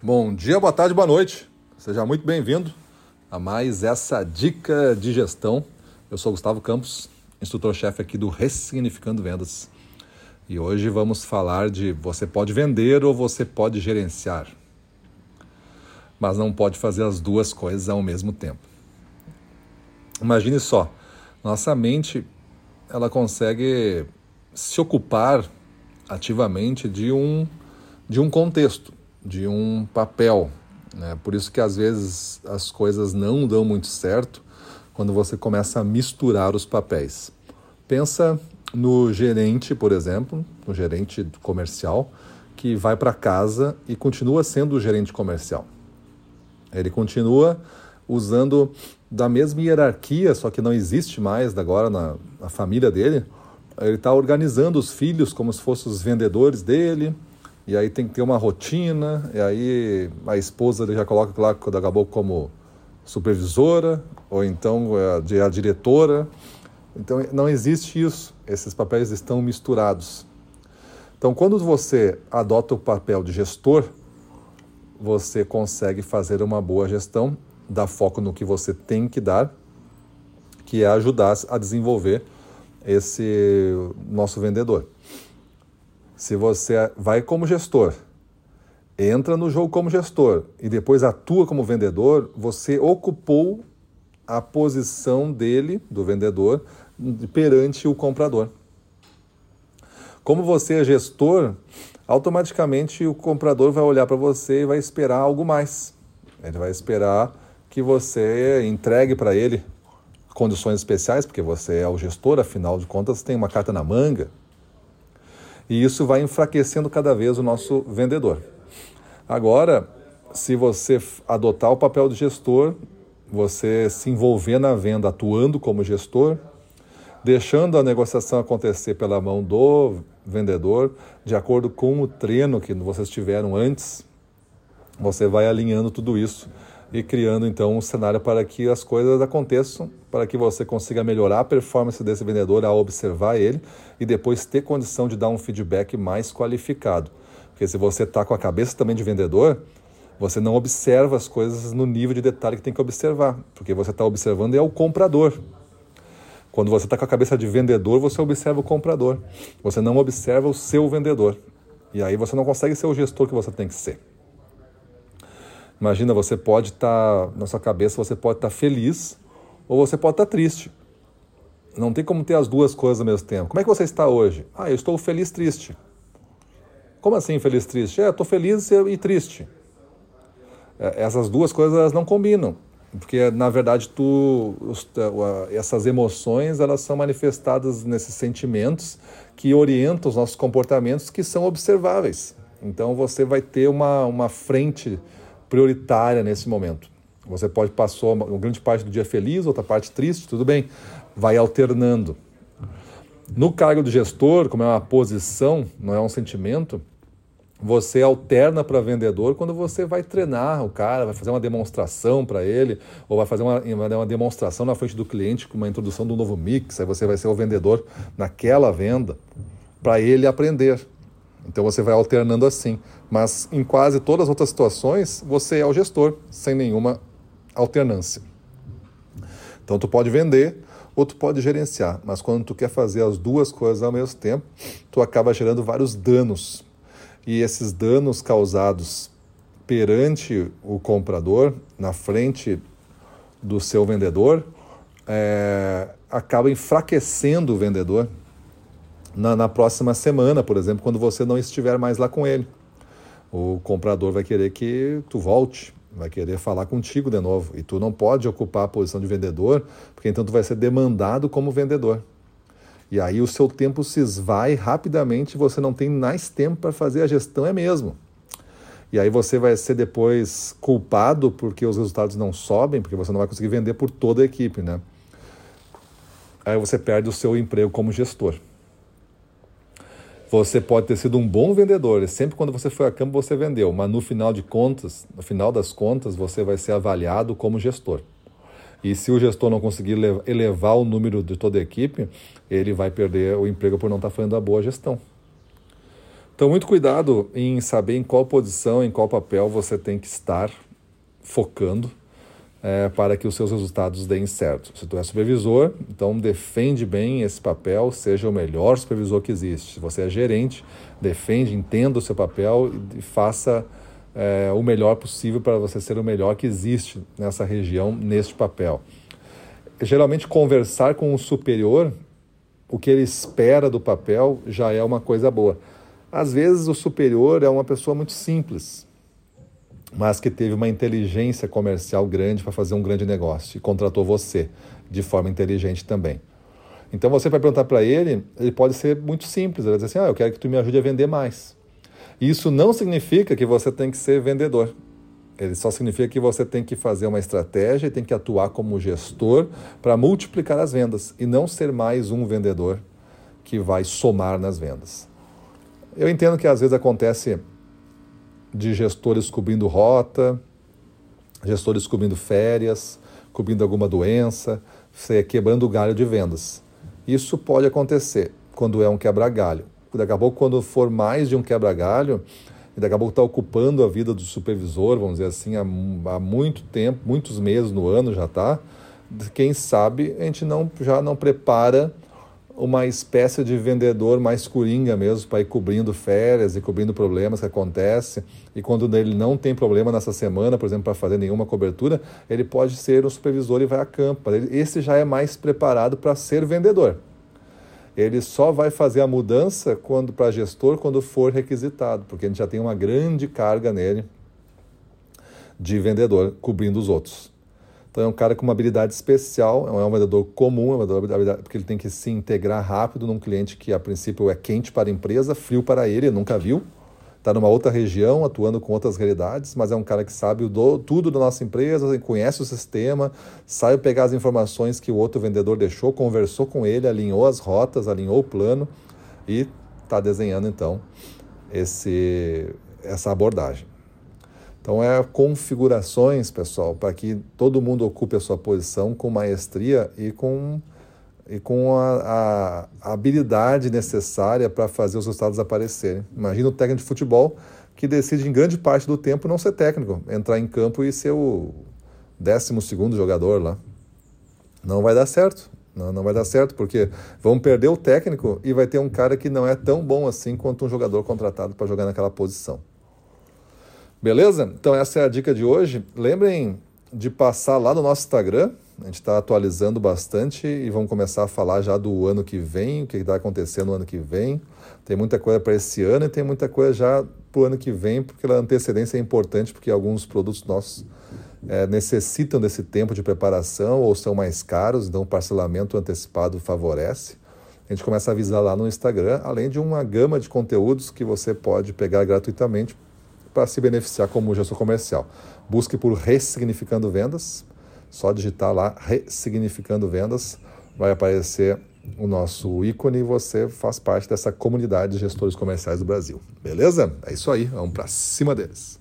Bom dia, boa tarde, boa noite. Seja muito bem-vindo a mais essa dica de gestão. Eu sou Gustavo Campos, instrutor-chefe aqui do Ressignificando Vendas. E hoje vamos falar de você pode vender ou você pode gerenciar. Mas não pode fazer as duas coisas ao mesmo tempo. Imagine só, nossa mente ela consegue se ocupar ativamente de um, de um contexto, de um papel. Né? Por isso que às vezes as coisas não dão muito certo quando você começa a misturar os papéis. Pensa no gerente, por exemplo, no gerente comercial, que vai para casa e continua sendo o gerente comercial. Ele continua usando da mesma hierarquia, só que não existe mais agora na, na família dele. Ele está organizando os filhos como se fossem os vendedores dele, e aí tem que ter uma rotina, e aí a esposa ele já coloca lá daqui a pouco como supervisora, ou então é, a diretora. Então não existe isso, esses papéis estão misturados. Então quando você adota o papel de gestor, você consegue fazer uma boa gestão dar foco no que você tem que dar, que é ajudar a desenvolver esse nosso vendedor. Se você vai como gestor, entra no jogo como gestor e depois atua como vendedor, você ocupou a posição dele, do vendedor, perante o comprador. Como você é gestor, automaticamente o comprador vai olhar para você e vai esperar algo mais. Ele vai esperar que você entregue para ele condições especiais, porque você é o gestor, afinal de contas, tem uma carta na manga. E isso vai enfraquecendo cada vez o nosso vendedor. Agora, se você adotar o papel de gestor, você se envolver na venda atuando como gestor, deixando a negociação acontecer pela mão do vendedor, de acordo com o treino que vocês tiveram antes, você vai alinhando tudo isso e criando então um cenário para que as coisas aconteçam, para que você consiga melhorar a performance desse vendedor ao observar ele e depois ter condição de dar um feedback mais qualificado. Porque se você está com a cabeça também de vendedor, você não observa as coisas no nível de detalhe que tem que observar, porque você está observando é o comprador. Quando você está com a cabeça de vendedor, você observa o comprador. Você não observa o seu vendedor. E aí você não consegue ser o gestor que você tem que ser. Imagina, você pode estar, tá, na sua cabeça, você pode estar tá feliz ou você pode estar tá triste. Não tem como ter as duas coisas ao mesmo tempo. Como é que você está hoje? Ah, eu estou feliz triste. Como assim feliz triste? É, estou feliz e triste. É, essas duas coisas não combinam. Porque, na verdade, tu, essas emoções elas são manifestadas nesses sentimentos que orientam os nossos comportamentos que são observáveis. Então, você vai ter uma, uma frente prioritária nesse momento. Você pode passar uma grande parte do dia feliz, outra parte triste, tudo bem, vai alternando. No cargo de gestor, como é uma posição, não é um sentimento, você alterna para vendedor quando você vai treinar o cara, vai fazer uma demonstração para ele, ou vai fazer uma, uma demonstração na frente do cliente com uma introdução do novo mix, aí você vai ser o vendedor naquela venda, para ele aprender. Então você vai alternando assim. Mas em quase todas as outras situações, você é o gestor, sem nenhuma alternância. Então tu pode vender ou tu pode gerenciar, mas quando tu quer fazer as duas coisas ao mesmo tempo, tu acaba gerando vários danos. E esses danos causados perante o comprador, na frente do seu vendedor, é, acaba enfraquecendo o vendedor na, na próxima semana, por exemplo, quando você não estiver mais lá com ele. O comprador vai querer que tu volte, vai querer falar contigo de novo. E tu não pode ocupar a posição de vendedor, porque então tu vai ser demandado como vendedor. E aí o seu tempo se esvai rapidamente, você não tem mais tempo para fazer a gestão, é mesmo. E aí você vai ser depois culpado porque os resultados não sobem, porque você não vai conseguir vender por toda a equipe, né? Aí você perde o seu emprego como gestor. Você pode ter sido um bom vendedor, sempre quando você foi a campo você vendeu, mas no final de contas, no final das contas, você vai ser avaliado como gestor. E se o gestor não conseguir elevar o número de toda a equipe, ele vai perder o emprego por não estar fazendo a boa gestão. Então, muito cuidado em saber em qual posição, em qual papel você tem que estar focando é, para que os seus resultados deem certo. Se tu é supervisor, então defende bem esse papel, seja o melhor supervisor que existe. Se você é gerente, defende, entenda o seu papel e faça é, o melhor possível para você ser o melhor que existe nessa região, neste papel. Geralmente, conversar com o superior, o que ele espera do papel, já é uma coisa boa. Às vezes o superior é uma pessoa muito simples, mas que teve uma inteligência comercial grande para fazer um grande negócio e contratou você de forma inteligente também. Então você vai perguntar para ele, ele pode ser muito simples, ele vai dizer assim: "Ah, eu quero que tu me ajude a vender mais". Isso não significa que você tem que ser vendedor. Ele só significa que você tem que fazer uma estratégia e tem que atuar como gestor para multiplicar as vendas e não ser mais um vendedor que vai somar nas vendas. Eu entendo que às vezes acontece de gestores cobrindo rota, gestores cobrindo férias, cobrindo alguma doença, quebrando o galho de vendas. Isso pode acontecer quando é um quebra-galho. Daqui a pouco, quando for mais de um quebra-galho, e daqui a pouco está ocupando a vida do supervisor, vamos dizer assim, há, há muito tempo, muitos meses no ano já está, quem sabe a gente não, já não prepara uma espécie de vendedor mais coringa mesmo, para ir cobrindo férias e cobrindo problemas que acontecem. E quando ele não tem problema nessa semana, por exemplo, para fazer nenhuma cobertura, ele pode ser um supervisor e vai a campo. Esse já é mais preparado para ser vendedor. Ele só vai fazer a mudança quando para gestor quando for requisitado, porque a gente já tem uma grande carga nele de vendedor cobrindo os outros. Então é um cara com uma habilidade especial, é um vendedor comum, é uma habilidade, porque ele tem que se integrar rápido num cliente que a princípio é quente para a empresa, frio para ele, ele nunca viu. Está numa outra região, atuando com outras realidades, mas é um cara que sabe do, tudo da nossa empresa, conhece o sistema, sabe pegar as informações que o outro vendedor deixou, conversou com ele, alinhou as rotas, alinhou o plano e está desenhando então esse, essa abordagem. Então é configurações, pessoal, para que todo mundo ocupe a sua posição com maestria e com, e com a, a habilidade necessária para fazer os resultados aparecerem. Imagina o técnico de futebol que decide em grande parte do tempo não ser técnico, entrar em campo e ser o décimo segundo jogador lá. Não vai dar certo. Não, não vai dar certo, porque vão perder o técnico e vai ter um cara que não é tão bom assim quanto um jogador contratado para jogar naquela posição. Beleza? Então essa é a dica de hoje. Lembrem de passar lá no nosso Instagram. A gente está atualizando bastante e vamos começar a falar já do ano que vem, o que está acontecendo no ano que vem. Tem muita coisa para esse ano e tem muita coisa já para o ano que vem, porque a antecedência é importante, porque alguns produtos nossos é, necessitam desse tempo de preparação ou são mais caros, então o parcelamento antecipado favorece. A gente começa a avisar lá no Instagram, além de uma gama de conteúdos que você pode pegar gratuitamente para se beneficiar como gestor comercial. Busque por Ressignificando Vendas, só digitar lá Ressignificando Vendas, vai aparecer o nosso ícone e você faz parte dessa comunidade de gestores comerciais do Brasil. Beleza? É isso aí, vamos para cima deles.